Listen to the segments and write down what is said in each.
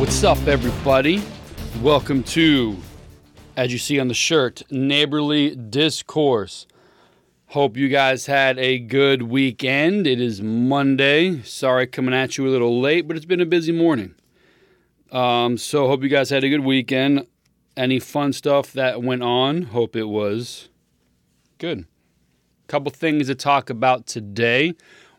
What's up, everybody? Welcome to, as you see on the shirt, Neighborly Discourse. Hope you guys had a good weekend. It is Monday. Sorry coming at you a little late, but it's been a busy morning. Um, so hope you guys had a good weekend. Any fun stuff that went on? Hope it was good. Couple things to talk about today.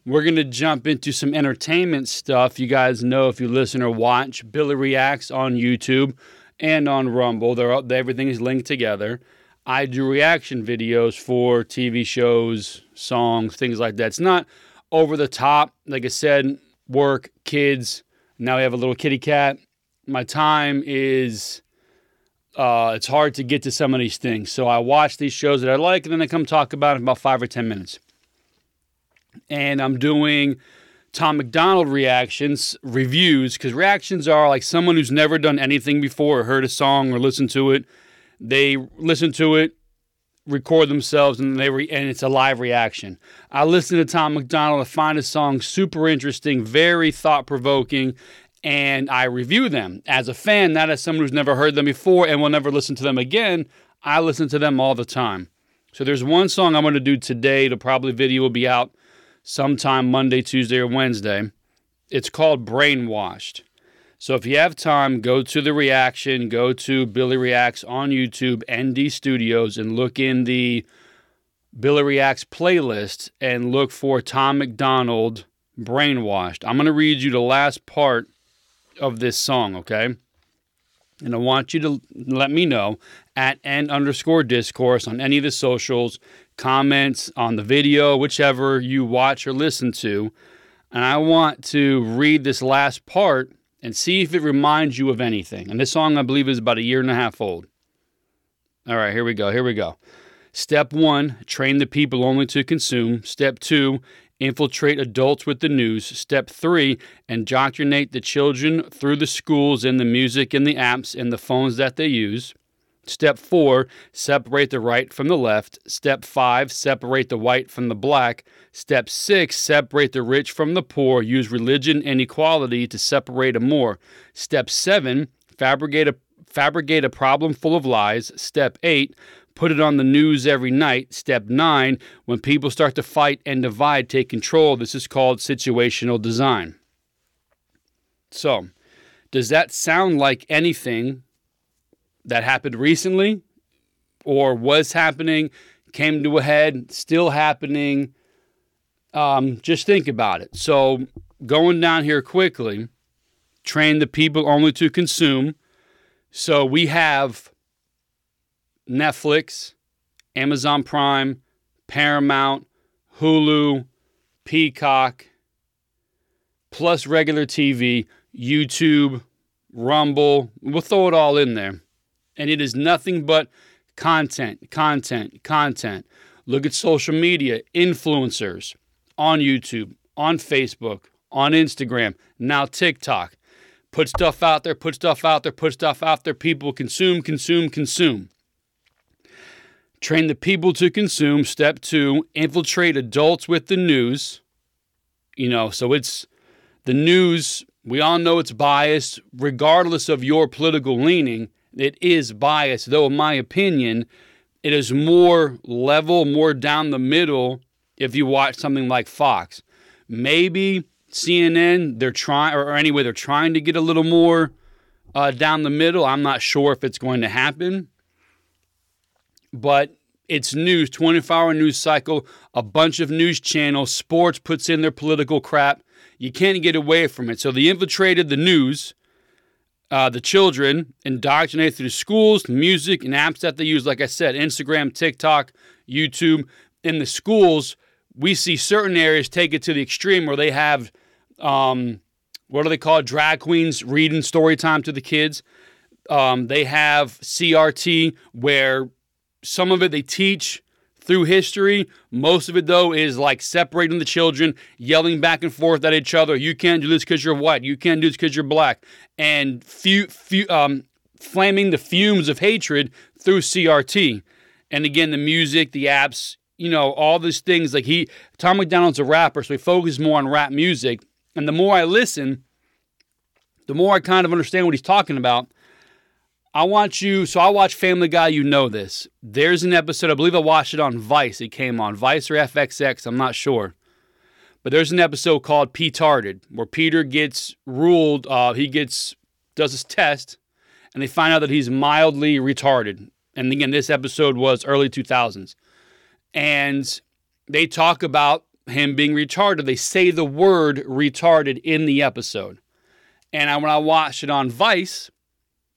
We're going to jump into some entertainment stuff. You guys know if you listen or watch, Billy Reacts on YouTube and on Rumble. They're all, everything is linked together. I do reaction videos for TV shows, songs, things like that. It's not over the top. Like I said, work, kids. Now we have a little kitty cat. My time is uh, it's hard to get to some of these things. So I watch these shows that I like, and then I come talk about it in about five or ten minutes and I'm doing Tom MacDonald reactions, reviews, because reactions are like someone who's never done anything before or heard a song or listened to it. They listen to it, record themselves, and they re- and it's a live reaction. I listen to Tom MacDonald I find a song super interesting, very thought provoking, and I review them as a fan, not as someone who's never heard them before and will never listen to them again. I listen to them all the time. So there's one song I'm going to do today. The probably video will be out sometime Monday, Tuesday, or Wednesday. It's called Brainwashed. So if you have time, go to the reaction, go to Billy Reacts on YouTube, ND Studios, and look in the Billy Reacts playlist and look for Tom MacDonald Brainwashed. I'm going to read you the last part of this song, okay? And I want you to let me know at n underscore discourse on any of the socials comments on the video, whichever you watch or listen to. And I want to read this last part and see if it reminds you of anything. And this song, I believe, is about a year and a half old. All right, here we go. Here we go. Step one train the people only to consume. Step two infiltrate adults with the news. Step three indoctrinate the children through the schools and the music and the apps and the phones that they use. Step four, separate the right from the left. Step five, separate the white from the black. Step six, separate the rich from the poor. Use religion and equality to separate them more. Step seven, fabricate a, fabricate a problem full of lies. Step eight, put it on the news every night. Step nine, when people start to fight and divide, take control. This is called situational design. So, does that sound like anything that happened recently or was happening, came to a head, still happening. Um, just think about it. So, going down here quickly, train the people only to consume. So, we have Netflix, Amazon Prime, Paramount, Hulu, Peacock, plus regular TV, YouTube, Rumble. We'll throw it all in there and it is nothing but content, content, content. Look at social media, influencers on YouTube, on Facebook, on Instagram, now TikTok. Put stuff out there, put stuff out there, put stuff out there. People consume, consume, consume. Train the people to consume. Step two, infiltrate adults with the news. You know, so it's the news. We all know it's biased, regardless of your political leaning it is biased, though, in my opinion, it is more level, more down the middle if you watch something like Fox. Maybe CNN, they're trying, or anyway, they're trying to get a little more uh, down the middle. I'm not sure if it's going to happen. But it's news, 24 hour news cycle, a bunch of news channels, sports puts in their political crap. You can't get away from it. So they infiltrated the news uh, the children indoctrinated through schools, music, and apps that they use. Like I said, Instagram, TikTok, YouTube. In the schools, we see certain areas take it to the extreme where they have, um, what do they call? Drag queens reading story time to the kids. Um, they have CRT where some of it they teach through history. Most of it, though, is like separating the children, yelling back and forth at each other. You can't do this because you're white. You can't do this because you're black. And fu- fu- um, flaming the fumes of hatred through CRT. And again, the music, the apps, you know, all these things. Like he, Tom MacDonald's a rapper, so he focuses more on rap music. And the more I listen, the more I kind of understand what he's talking about. I want you, so I watch Family Guy, you know this. There's an episode, I believe I watched it on Vice. It came on Vice or FXX, I'm not sure. But there's an episode called Petarded where Peter gets ruled, uh, he gets, does his test, and they find out that he's mildly retarded. And again, this episode was early 2000s. And they talk about him being retarded. They say the word retarded in the episode. And I, when I watched it on Vice,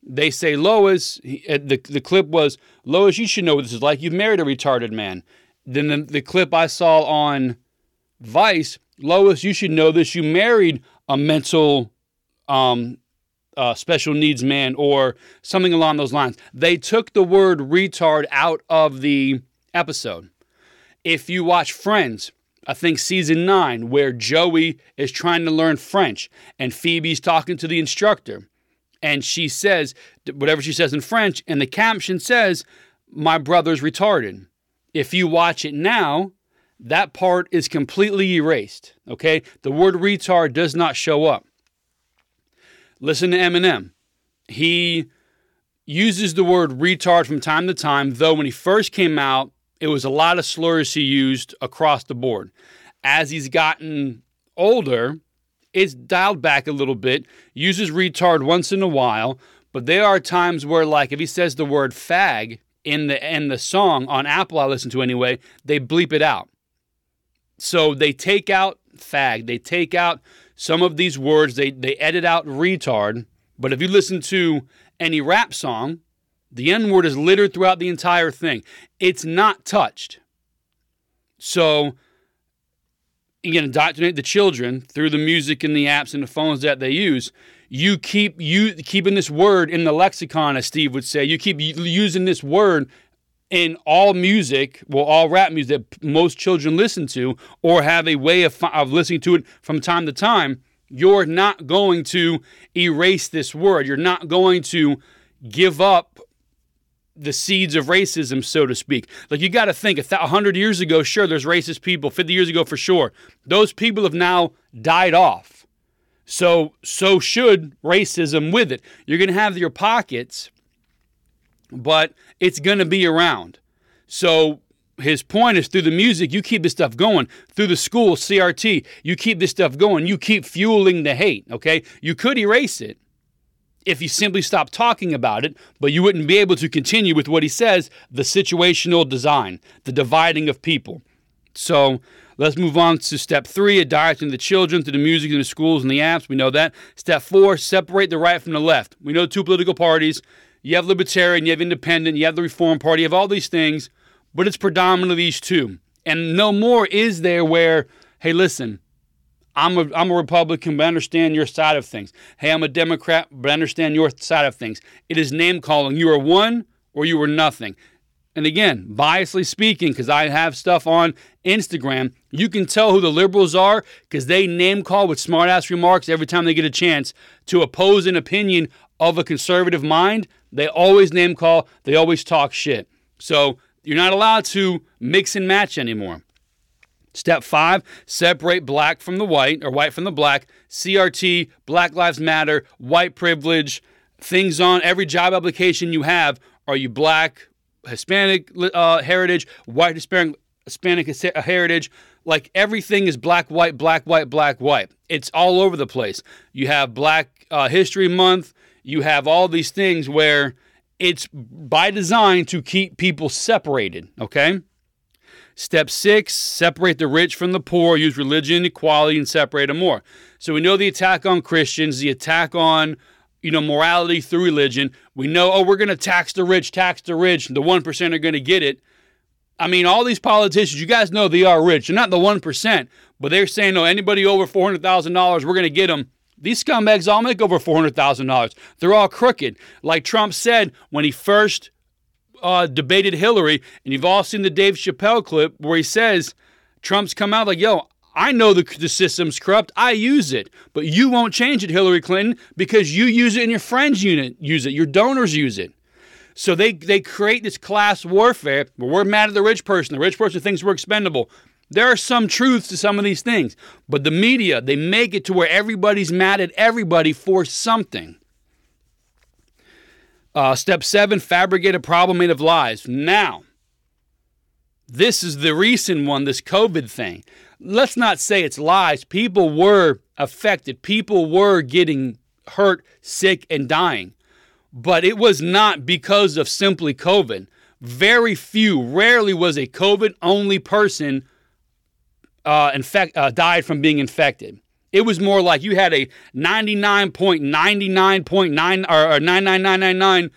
they say, Lois, uh, the, the clip was, Lois, you should know what this is like. You've married a retarded man. Then the, the clip I saw on Vice, Lois, you should know this. You married a mental um, uh, special needs man or something along those lines. They took the word retard out of the episode. If you watch Friends, I think season nine, where Joey is trying to learn French and Phoebe's talking to the instructor, and she says whatever she says in French, and the caption says, My brother's retarded. If you watch it now, that part is completely erased. Okay? The word retard does not show up. Listen to Eminem. He uses the word retard from time to time, though when he first came out, it was a lot of slurs he used across the board. As he's gotten older, it's dialed back a little bit, uses retard once in a while, but there are times where, like, if he says the word fag in the in the song on Apple I listen to anyway, they bleep it out. So they take out fag, they take out some of these words, they, they edit out retard. But if you listen to any rap song, the N word is littered throughout the entire thing. It's not touched. So, you can indoctrinate the children through the music and the apps and the phones that they use. You keep you keeping this word in the lexicon, as Steve would say. You keep using this word in all music, well, all rap music that most children listen to or have a way of, of listening to it from time to time, you're not going to erase this word. You're not going to give up the seeds of racism, so to speak. Like you got to think, a hundred years ago, sure, there's racist people. Fifty years ago, for sure, those people have now died off. So, so should racism with it. You're going to have your pockets but it's going to be around. So his point is through the music, you keep this stuff going. Through the school, CRT, you keep this stuff going. You keep fueling the hate, okay? You could erase it if you simply stop talking about it, but you wouldn't be able to continue with what he says the situational design, the dividing of people. So let's move on to step three, directing the children to the music in the schools and the apps. We know that. Step four, separate the right from the left. We know two political parties you have libertarian, you have independent, you have the reform party, you have all these things, but it's predominantly these two. And no more is there where, hey, listen, I'm a, I'm a Republican, but I understand your side of things. Hey, I'm a Democrat, but I understand your side of things. It is name calling. You are one or you are nothing. And again, biasly speaking, because I have stuff on Instagram, you can tell who the liberals are because they name call with smart ass remarks every time they get a chance to oppose an opinion of a conservative mind, they always name call, they always talk shit. So you're not allowed to mix and match anymore. Step five, separate black from the white or white from the black. CRT, Black Lives Matter, white privilege, things on every job application you have. Are you black, Hispanic uh, heritage, white Hispanic, Hispanic heritage? Like everything is black, white, black, white, black, white. It's all over the place. You have Black uh, History Month you have all these things where it's by design to keep people separated, okay? Step six, separate the rich from the poor, use religion, equality, and separate them more. So we know the attack on Christians, the attack on you know, morality through religion. We know, oh, we're going to tax the rich, tax the rich. The 1% are going to get it. I mean, all these politicians, you guys know they are rich. They're not the 1%, but they're saying, no, anybody over $400,000, we're going to get them. These scumbags all make over $400,000. They're all crooked. Like Trump said when he first uh, debated Hillary, and you've all seen the Dave Chappelle clip where he says, Trump's come out like, yo, I know the, the system's corrupt. I use it. But you won't change it, Hillary Clinton, because you use it and your friends unit use it. Your donors use it. So they, they create this class warfare where we're mad at the rich person. The rich person thinks we're expendable. There are some truths to some of these things, but the media, they make it to where everybody's mad at everybody for something. Uh, step seven, fabricate a problem made of lies. Now, this is the recent one, this COVID thing. Let's not say it's lies. People were affected, people were getting hurt, sick, and dying. But it was not because of simply COVID. Very few, rarely was a COVID only person uh, infect, uh, died from being infected. It was more like you had a 99.99.9 or, or 99999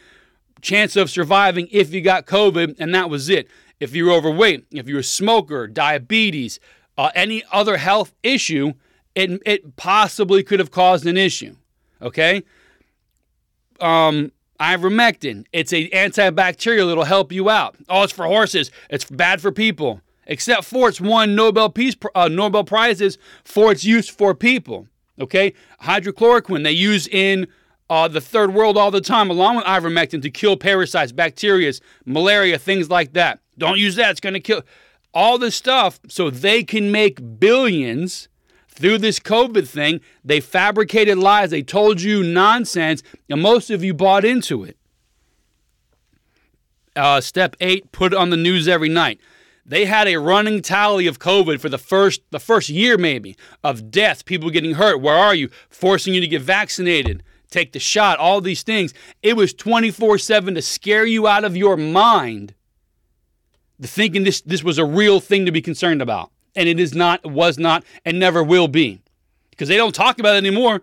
chance of surviving if you got COVID, and that was it. If you're overweight, if you're a smoker, diabetes, uh, any other health issue, it, it possibly could have caused an issue. Okay? Um, ivermectin, it's an antibacterial. It'll help you out. Oh, it's for horses. It's bad for people except for it's won Nobel Peace uh, Nobel prizes for its use for people. Okay, hydrochloroquine they use in uh, the third world all the time, along with ivermectin, to kill parasites, bacteria, malaria, things like that. Don't use that; it's going to kill all this stuff. So they can make billions through this COVID thing. They fabricated lies. They told you nonsense, and most of you bought into it. Uh, step eight: put it on the news every night. They had a running tally of COVID for the first the first year maybe of death, people getting hurt. Where are you? Forcing you to get vaccinated, take the shot, all these things. It was 24/7 to scare you out of your mind. The thinking this this was a real thing to be concerned about. And it is not, was not, and never will be. Because they don't talk about it anymore.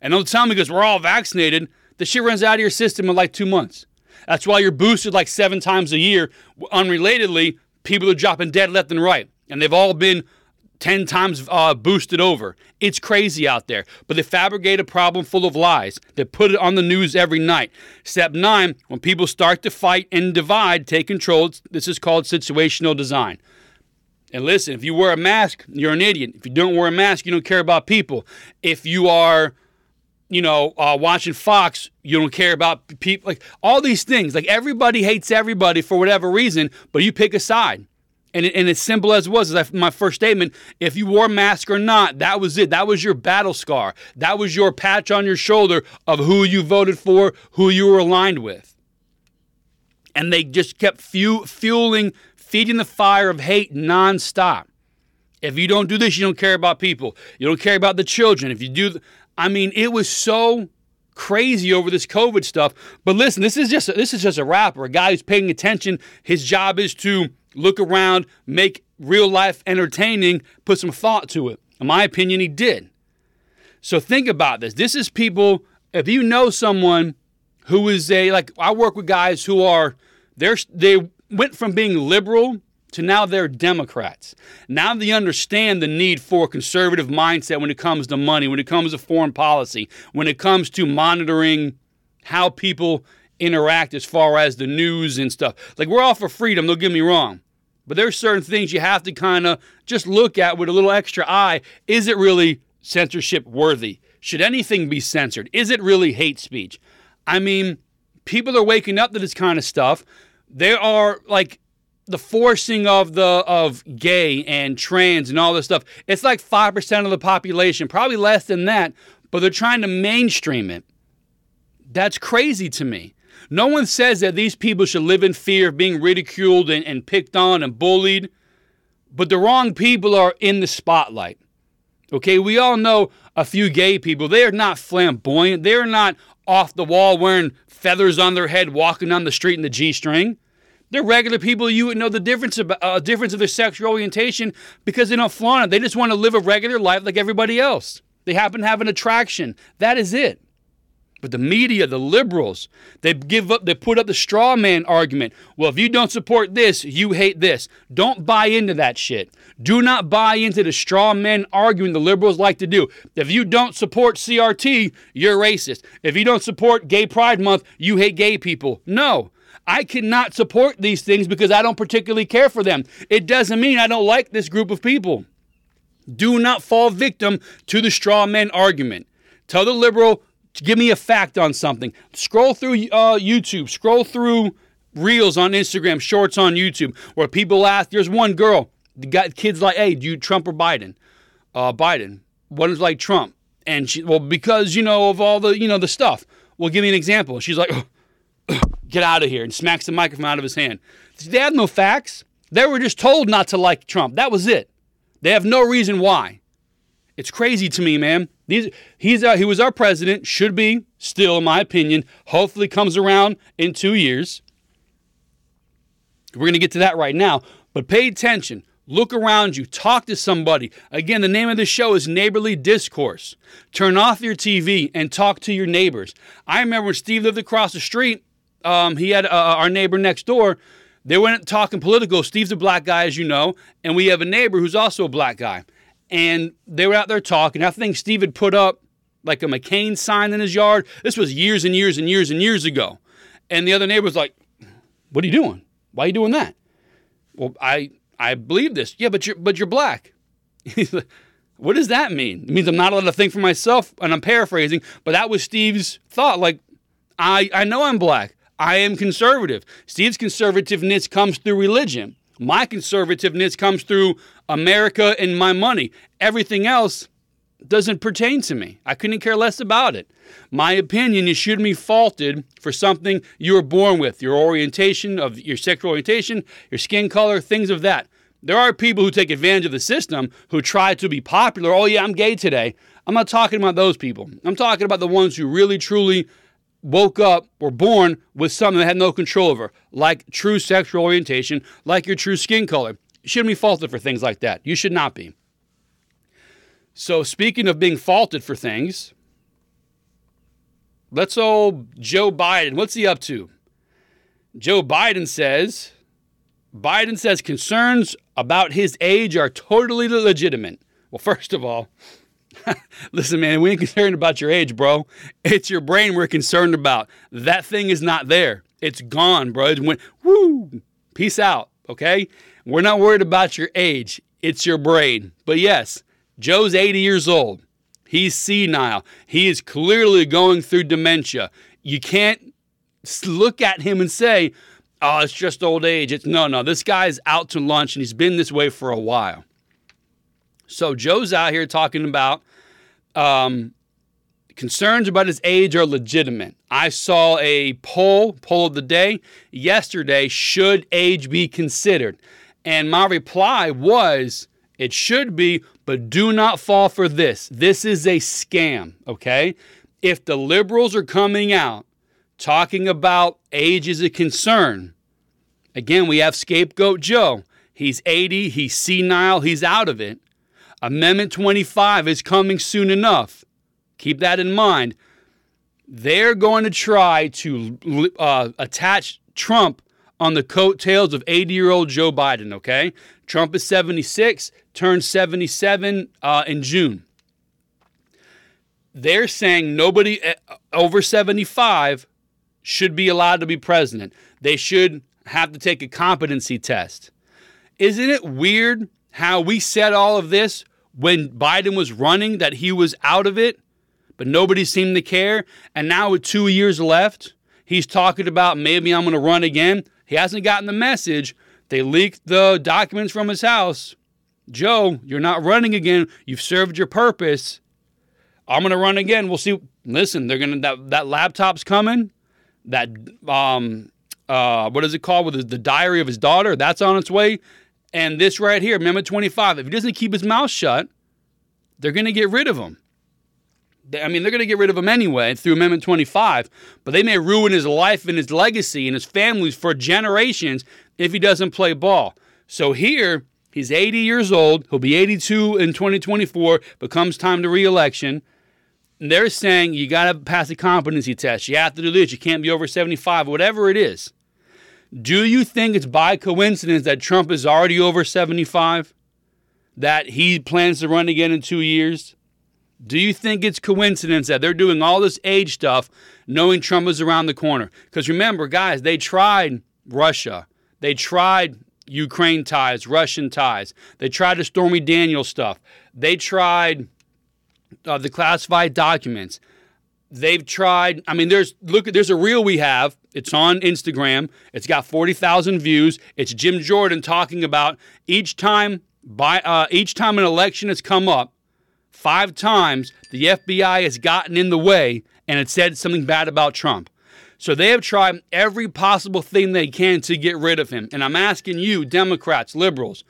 And don't tell me because we're all vaccinated, the shit runs out of your system in like two months. That's why you're boosted like seven times a year. Unrelatedly, people are dropping dead left and right, and they've all been 10 times uh, boosted over. It's crazy out there. But they fabricate a problem full of lies. They put it on the news every night. Step nine when people start to fight and divide, take control. This is called situational design. And listen, if you wear a mask, you're an idiot. If you don't wear a mask, you don't care about people. If you are, you know, uh, watching Fox, you don't care about people. Like all these things. Like everybody hates everybody for whatever reason, but you pick a side. And, it, and as simple as it was, as my first statement, if you wore a mask or not, that was it. That was your battle scar. That was your patch on your shoulder of who you voted for, who you were aligned with. And they just kept fu- fueling, feeding the fire of hate nonstop. If you don't do this, you don't care about people. You don't care about the children. If you do, I mean, it was so crazy over this COVID stuff. But listen, this is just a, this is just a rapper, a guy who's paying attention. His job is to look around, make real life entertaining, put some thought to it. In my opinion, he did. So think about this. This is people, if you know someone who is a, like, I work with guys who are, they're, they went from being liberal to now they're Democrats. Now they understand the need for a conservative mindset when it comes to money, when it comes to foreign policy, when it comes to monitoring how people interact as far as the news and stuff. Like, we're all for freedom, don't get me wrong. But there's certain things you have to kind of just look at with a little extra eye. Is it really censorship worthy? Should anything be censored? Is it really hate speech? I mean, people are waking up to this kind of stuff. There are like the forcing of the of gay and trans and all this stuff. It's like 5% of the population, probably less than that, but they're trying to mainstream it. That's crazy to me. No one says that these people should live in fear of being ridiculed and, and picked on and bullied, but the wrong people are in the spotlight. Okay, we all know a few gay people. They are not flamboyant. They are not off the wall wearing feathers on their head, walking down the street in the G string. They're regular people. You would know the difference of, uh, difference of their sexual orientation because they don't flaunt it. They just want to live a regular life like everybody else. They happen to have an attraction. That is it. But the media, the liberals, they give up, they put up the straw man argument. Well, if you don't support this, you hate this. Don't buy into that shit. Do not buy into the straw man arguing the liberals like to do. If you don't support CRT, you're racist. If you don't support Gay Pride Month, you hate gay people. No. I cannot support these things because I don't particularly care for them. It doesn't mean I don't like this group of people. Do not fall victim to the straw man argument. Tell the liberal, to give me a fact on something. Scroll through uh, YouTube, scroll through reels on Instagram, shorts on YouTube, where people ask, there's one girl, got kids like, hey, do you Trump or Biden? Uh, Biden. What is like Trump? And she, well, because you know of all the you know the stuff. Well, give me an example. She's like, get out of here, and smacks the microphone out of his hand. They have no facts. They were just told not to like Trump. That was it. They have no reason why. It's crazy to me, man. These, he's uh, he was our president, should be still, in my opinion. Hopefully, comes around in two years. We're to get to that right now, but pay attention. Look around you. Talk to somebody. Again, the name of the show is Neighborly Discourse. Turn off your TV and talk to your neighbors. I remember when Steve lived across the street. Um, he had uh, our neighbor next door. They weren't talking political. Steve's a black guy, as you know, and we have a neighbor who's also a black guy. And they were out there talking. I think Steve had put up like a McCain sign in his yard. This was years and years and years and years ago. And the other neighbor was like, What are you doing? Why are you doing that? Well, I I believe this. Yeah, but you're but you're black. what does that mean? It means I'm not allowed to think for myself, and I'm paraphrasing, but that was Steve's thought. Like, I I know I'm black. I am conservative. Steve's conservativeness comes through religion. My conservativeness comes through America and my money. Everything else doesn't pertain to me. I couldn't care less about it. My opinion, you shouldn't be faulted for something you were born with, your orientation of your sexual orientation, your skin color, things of that. There are people who take advantage of the system who try to be popular. Oh, yeah, I'm gay today. I'm not talking about those people. I'm talking about the ones who really, truly woke up or born with something they had no control over, like true sexual orientation, like your true skin color. You shouldn't be faulted for things like that. You should not be. So, speaking of being faulted for things, let's old Joe Biden. What's he up to? Joe Biden says Biden says concerns about his age are totally legitimate. Well, first of all, listen, man, we ain't concerned about your age, bro. It's your brain we're concerned about. That thing is not there. It's gone, bro. It went, woo, peace out, okay? We're not worried about your age. It's your brain. But yes, Joe's 80 years old. He's senile. He is clearly going through dementia. You can't look at him and say, oh, it's just old age. It's no, no. This guy's out to lunch and he's been this way for a while. So Joe's out here talking about um, concerns about his age are legitimate. I saw a poll, poll of the day yesterday. Should age be considered? And my reply was, it should be, but do not fall for this. This is a scam, okay? If the liberals are coming out talking about age is a concern, again, we have scapegoat Joe. He's 80, he's senile, he's out of it. Amendment 25 is coming soon enough. Keep that in mind. They're going to try to uh, attach Trump on the coattails of 80 year old Joe Biden, okay? Trump is 76, turned 77 uh, in June. They're saying nobody uh, over 75 should be allowed to be president. They should have to take a competency test. Isn't it weird how we said all of this when Biden was running, that he was out of it, but nobody seemed to care? And now, with two years left, he's talking about maybe I'm going to run again. He hasn't gotten the message. They leaked the documents from his house. Joe, you're not running again. You've served your purpose. I'm going to run again. We'll see. Listen, they're going to that, that laptop's coming. That um uh what is it called with the diary of his daughter? That's on its way. And this right here, Amendment 25. If he doesn't keep his mouth shut, they're going to get rid of him. I mean, they're going to get rid of him anyway through Amendment 25, but they may ruin his life and his legacy and his families for generations if he doesn't play ball. So here, he's 80 years old. He'll be 82 in 2024, but comes time to reelection. And they're saying you got to pass a competency test. You have to do this. You can't be over 75, whatever it is. Do you think it's by coincidence that Trump is already over 75? That he plans to run again in two years? Do you think it's coincidence that they're doing all this age stuff knowing Trump is around the corner? Because remember, guys, they tried Russia. They tried Ukraine ties, Russian ties. They tried the Stormy Daniels stuff. They tried uh, the classified documents. They've tried. I mean, there's look. There's a reel we have. It's on Instagram. It's got forty thousand views. It's Jim Jordan talking about each time by uh, each time an election has come up, five times the FBI has gotten in the way and it said something bad about Trump. So they have tried every possible thing they can to get rid of him. And I'm asking you, Democrats, liberals,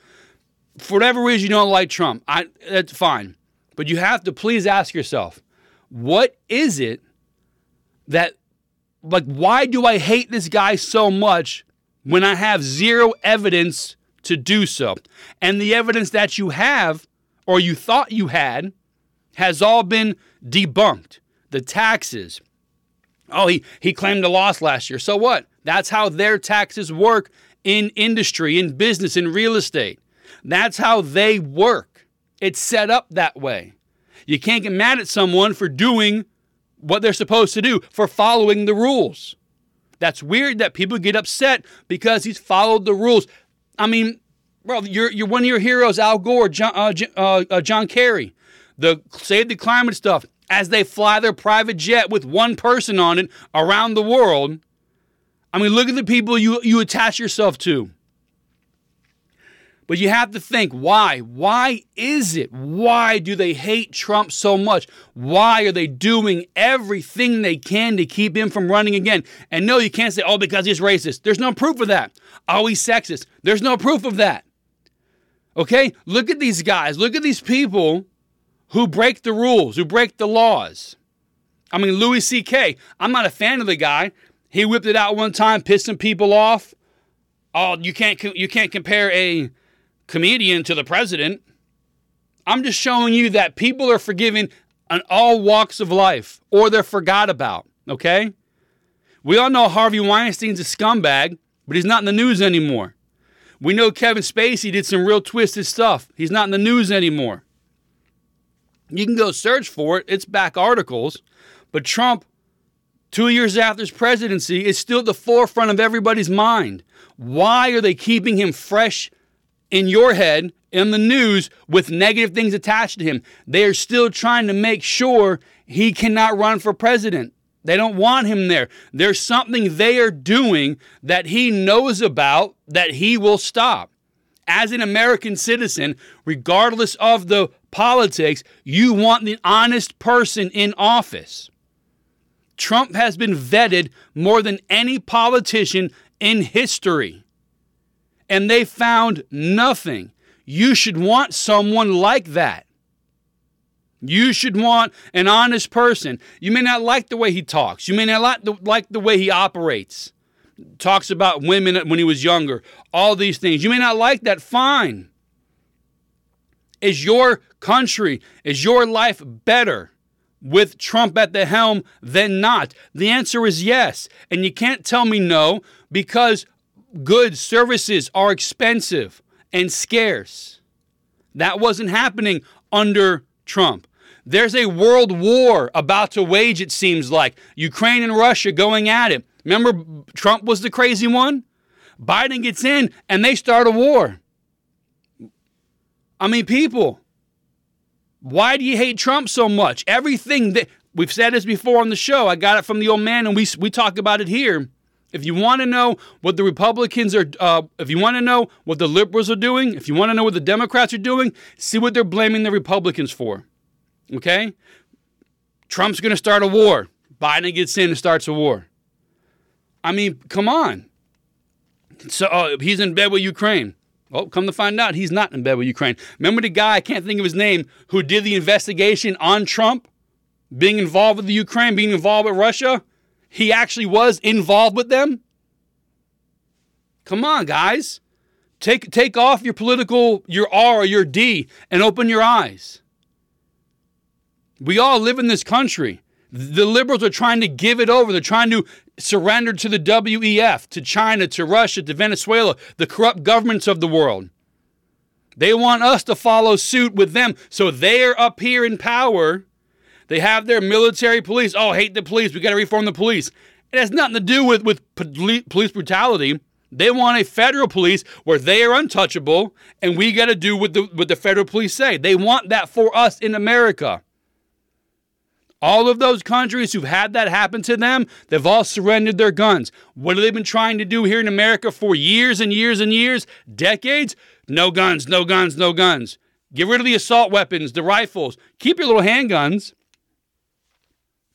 for whatever reason you don't like Trump, I, that's fine. But you have to please ask yourself, what is it that, like, why do I hate this guy so much when I have zero evidence to do so? And the evidence that you have, or you thought you had, has all been debunked. The taxes, Oh, he, he claimed a loss last year. So what? That's how their taxes work in industry, in business, in real estate. That's how they work. It's set up that way. You can't get mad at someone for doing what they're supposed to do, for following the rules. That's weird that people get upset because he's followed the rules. I mean, bro, you're, you're one of your heroes, Al Gore, John, uh, uh, uh, John Kerry, the Save the Climate stuff as they fly their private jet with one person on it around the world. I mean, look at the people you, you attach yourself to. But you have to think why? Why is it? Why do they hate Trump so much? Why are they doing everything they can to keep him from running again? And no, you can't say, oh, because he's racist. There's no proof of that. Oh, he's sexist. There's no proof of that. Okay? Look at these guys. Look at these people who break the rules, who break the laws. I mean, Louis C.K., I'm not a fan of the guy. He whipped it out one time, pissing people off. Oh, you can't you can't compare a comedian to the president. I'm just showing you that people are forgiven on all walks of life, or they're forgot about. Okay, we all know Harvey Weinstein's a scumbag, but he's not in the news anymore. We know Kevin Spacey did some real twisted stuff. He's not in the news anymore. You can go search for it, it's back articles. But Trump, two years after his presidency, is still at the forefront of everybody's mind. Why are they keeping him fresh in your head in the news with negative things attached to him? They are still trying to make sure he cannot run for president. They don't want him there. There's something they are doing that he knows about that he will stop. As an American citizen, regardless of the politics, you want the honest person in office. Trump has been vetted more than any politician in history. And they found nothing. You should want someone like that. You should want an honest person. You may not like the way he talks. You may not like the, like the way he operates. Talks about women when he was younger. All these things. You may not like that. Fine. Is your country, is your life better with Trump at the helm than not? The answer is yes. And you can't tell me no because goods, services are expensive and scarce. That wasn't happening under Trump. There's a world war about to wage, it seems like. Ukraine and Russia going at it. Remember, Trump was the crazy one? Biden gets in and they start a war. I mean, people, why do you hate Trump so much? Everything that we've said this before on the show, I got it from the old man, and we we talk about it here. If you want to know what the Republicans are, uh, if you want to know what the liberals are doing, if you want to know what the Democrats are doing, see what they're blaming the Republicans for. Okay? Trump's going to start a war. Biden gets in and starts a war. I mean, come on. So uh, he's in bed with Ukraine. Oh, come to find out, he's not in bed with Ukraine. Remember the guy, I can't think of his name, who did the investigation on Trump being involved with the Ukraine, being involved with Russia? He actually was involved with them? Come on, guys. Take, take off your political, your R or your D, and open your eyes. We all live in this country. The liberals are trying to give it over. They're trying to surrender to the WEF, to China, to Russia, to Venezuela, the corrupt governments of the world. They want us to follow suit with them. So they're up here in power. They have their military police. Oh, hate the police. We got to reform the police. It has nothing to do with, with police brutality. They want a federal police where they are untouchable and we got to do what the, what the federal police say. They want that for us in America. All of those countries who've had that happen to them, they've all surrendered their guns. What have they been trying to do here in America for years and years and years, decades? No guns, no guns, no guns. Get rid of the assault weapons, the rifles. Keep your little handguns.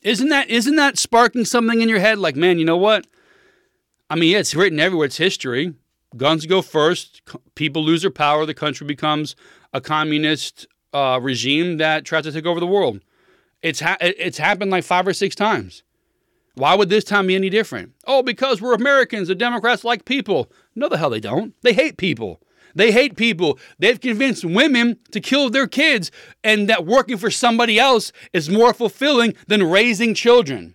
Isn't that isn't that sparking something in your head like, man, you know what? I mean, yeah, it's written everywhere. It's history. Guns go first. People lose their power. The country becomes a communist uh, regime that tries to take over the world. It's ha- it's happened like five or six times. Why would this time be any different? Oh, because we're Americans. The Democrats like people. No, the hell they don't. They hate people. They hate people. They've convinced women to kill their kids, and that working for somebody else is more fulfilling than raising children.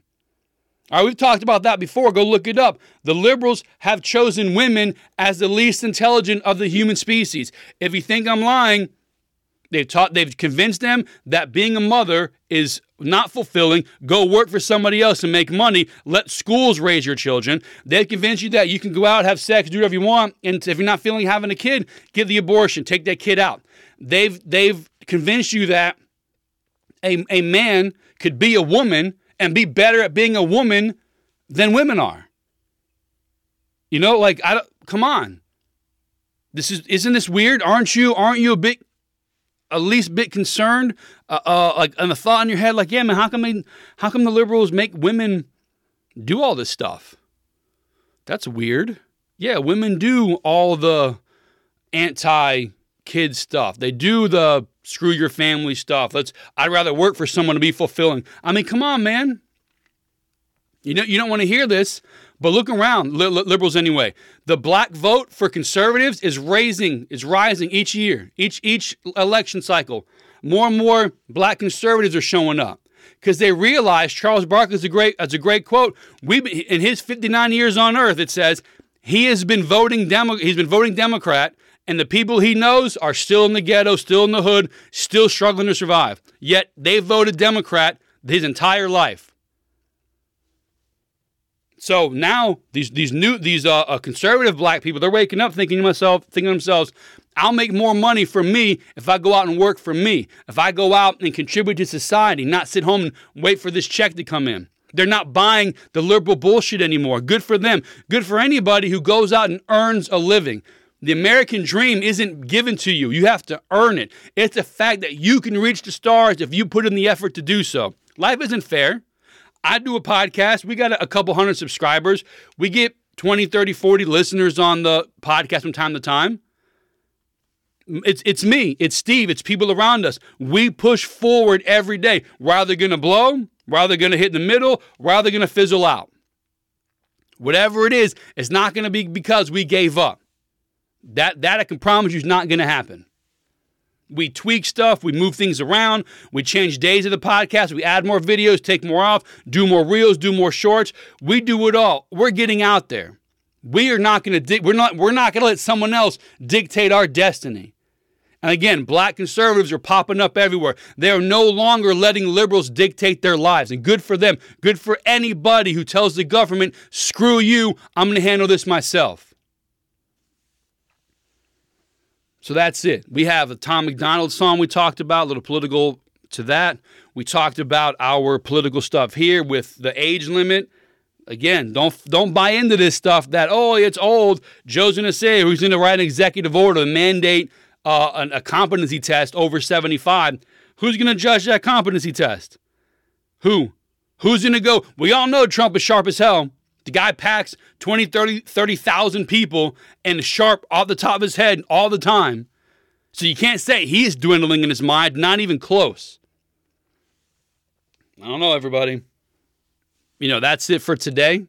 All right, we've talked about that before. Go look it up. The liberals have chosen women as the least intelligent of the human species. If you think I'm lying, They've taught, they've convinced them that being a mother is not fulfilling. Go work for somebody else and make money. Let schools raise your children. They convince you that you can go out, have sex, do whatever you want, and if you're not feeling having a kid, get the abortion, take that kid out. They've they've convinced you that a, a man could be a woman and be better at being a woman than women are. You know, like I don't, come on. This is isn't this weird? Aren't you aren't you a bit at least bit concerned, uh, uh, like, and the thought in your head, like, yeah, man, how come they, how come the liberals make women do all this stuff? That's weird. Yeah, women do all the anti-kid stuff. They do the screw your family stuff. Let's. I'd rather work for someone to be fulfilling. I mean, come on, man. You know, you don't want to hear this, but look around, li- liberals anyway. The black vote for conservatives is raising, is rising each year, each each election cycle. More and more black conservatives are showing up because they realize Charles Barkley is a great, as a great quote. We in his 59 years on Earth, it says he has been voting Demo, he's been voting Democrat, and the people he knows are still in the ghetto, still in the hood, still struggling to survive. Yet they voted Democrat his entire life. So now these these new these uh, uh, conservative black people they're waking up thinking to myself thinking to themselves I'll make more money for me if I go out and work for me. If I go out and contribute to society not sit home and wait for this check to come in. They're not buying the liberal bullshit anymore. Good for them. Good for anybody who goes out and earns a living. The American dream isn't given to you. You have to earn it. It's a fact that you can reach the stars if you put in the effort to do so. Life isn't fair. I do a podcast. We got a couple hundred subscribers. We get 20, 30, 40 listeners on the podcast from time to time. It's it's me, it's Steve, it's people around us. We push forward every day. Going to blow? Going to hit in the middle? Going to fizzle out? Whatever it is, it's not to be because we gave up. That that I can promise you is not to happen. We tweak stuff, we move things around, we change days of the podcast, we add more videos, take more off, do more reels, do more shorts. We do it all. We're getting out there. We are not going to di- we're not we're not going to let someone else dictate our destiny. And again, black conservatives are popping up everywhere. They are no longer letting liberals dictate their lives. And good for them. Good for anybody who tells the government, screw you, I'm going to handle this myself. So that's it. We have a Tom MacDonald song we talked about, a little political to that. We talked about our political stuff here with the age limit. Again, don't don't buy into this stuff that oh it's old. Joe's gonna say he's gonna write an executive order to mandate uh, an, a competency test over 75. Who's gonna judge that competency test? Who? Who's gonna go? We all know Trump is sharp as hell. The guy packs 20, 30, 30,000 people and sharp off the top of his head all the time. So you can't say he's dwindling in his mind, not even close. I don't know, everybody. You know, that's it for today.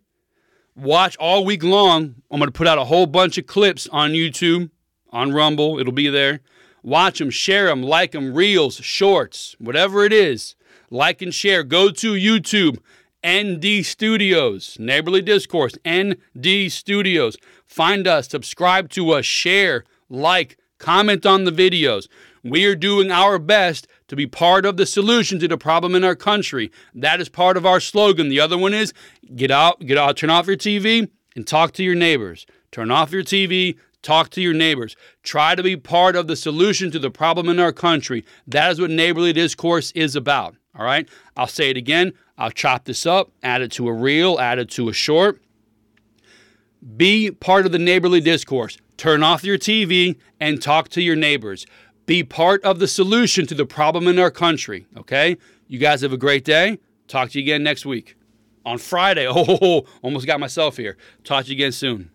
Watch all week long. I'm going to put out a whole bunch of clips on YouTube, on Rumble. It'll be there. Watch them, share them, like them, reels, shorts, whatever it is. Like and share. Go to YouTube ND Studios, Neighborly Discourse, ND Studios. Find us, subscribe to us, share, like, comment on the videos. We are doing our best to be part of the solution to the problem in our country. That is part of our slogan. The other one is get out, get out, turn off your TV and talk to your neighbors. Turn off your TV, talk to your neighbors. Try to be part of the solution to the problem in our country. That is what neighborly discourse is about. All right. I'll say it again. I'll chop this up, add it to a reel, add it to a short. Be part of the neighborly discourse. Turn off your TV and talk to your neighbors. Be part of the solution to the problem in our country. Okay. You guys have a great day. Talk to you again next week. On Friday. Oh, almost got myself here. Talk to you again soon.